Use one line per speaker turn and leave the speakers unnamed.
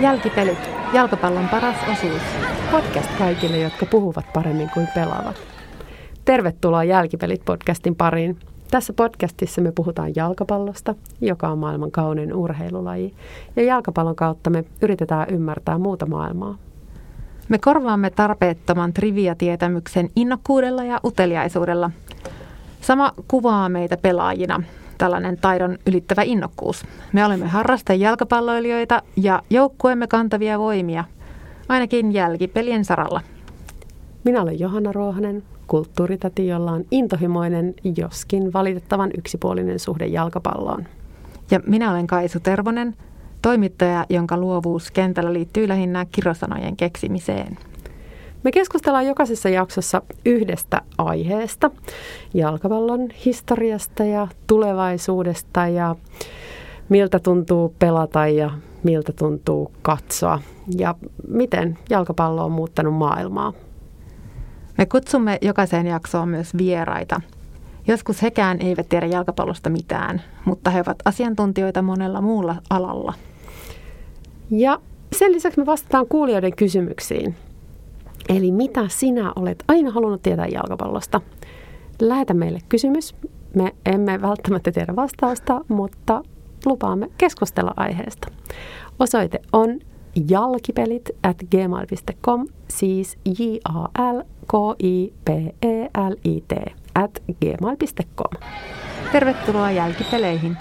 Jälkipelit, jalkapallon paras osuus.
Podcast kaikille, jotka puhuvat paremmin kuin pelaavat. Tervetuloa Jälkipelit-podcastin pariin. Tässä podcastissa me puhutaan jalkapallosta, joka on maailman kaunein urheilulaji. Ja jalkapallon kautta me yritetään ymmärtää muuta maailmaa.
Me korvaamme tarpeettoman trivia-tietämyksen innokkuudella ja uteliaisuudella. Sama kuvaa meitä pelaajina, tällainen taidon ylittävä innokkuus. Me olemme harrastajia jalkapalloilijoita ja joukkueemme kantavia voimia, ainakin jälkipelien saralla.
Minä olen Johanna Ruohonen, kulttuuritäti, jolla on intohimoinen, joskin valitettavan yksipuolinen suhde jalkapalloon.
Ja minä olen Kaisu Tervonen, toimittaja, jonka luovuus kentällä liittyy lähinnä kirosanojen keksimiseen.
Me keskustellaan jokaisessa jaksossa yhdestä aiheesta, jalkapallon historiasta ja tulevaisuudesta ja miltä tuntuu pelata ja miltä tuntuu katsoa ja miten jalkapallo on muuttanut maailmaa.
Me kutsumme jokaiseen jaksoon myös vieraita. Joskus hekään eivät tiedä jalkapallosta mitään, mutta he ovat asiantuntijoita monella muulla alalla.
Ja sen lisäksi me vastataan kuulijoiden kysymyksiin. Eli mitä sinä olet aina halunnut tietää jalkapallosta? Lähetä meille kysymys. Me emme välttämättä tiedä vastausta, mutta lupaamme keskustella aiheesta. Osoite on jalkipelit at gmail.com, siis j a l k i p e l i t at gmail.com.
Tervetuloa jälkipeleihin!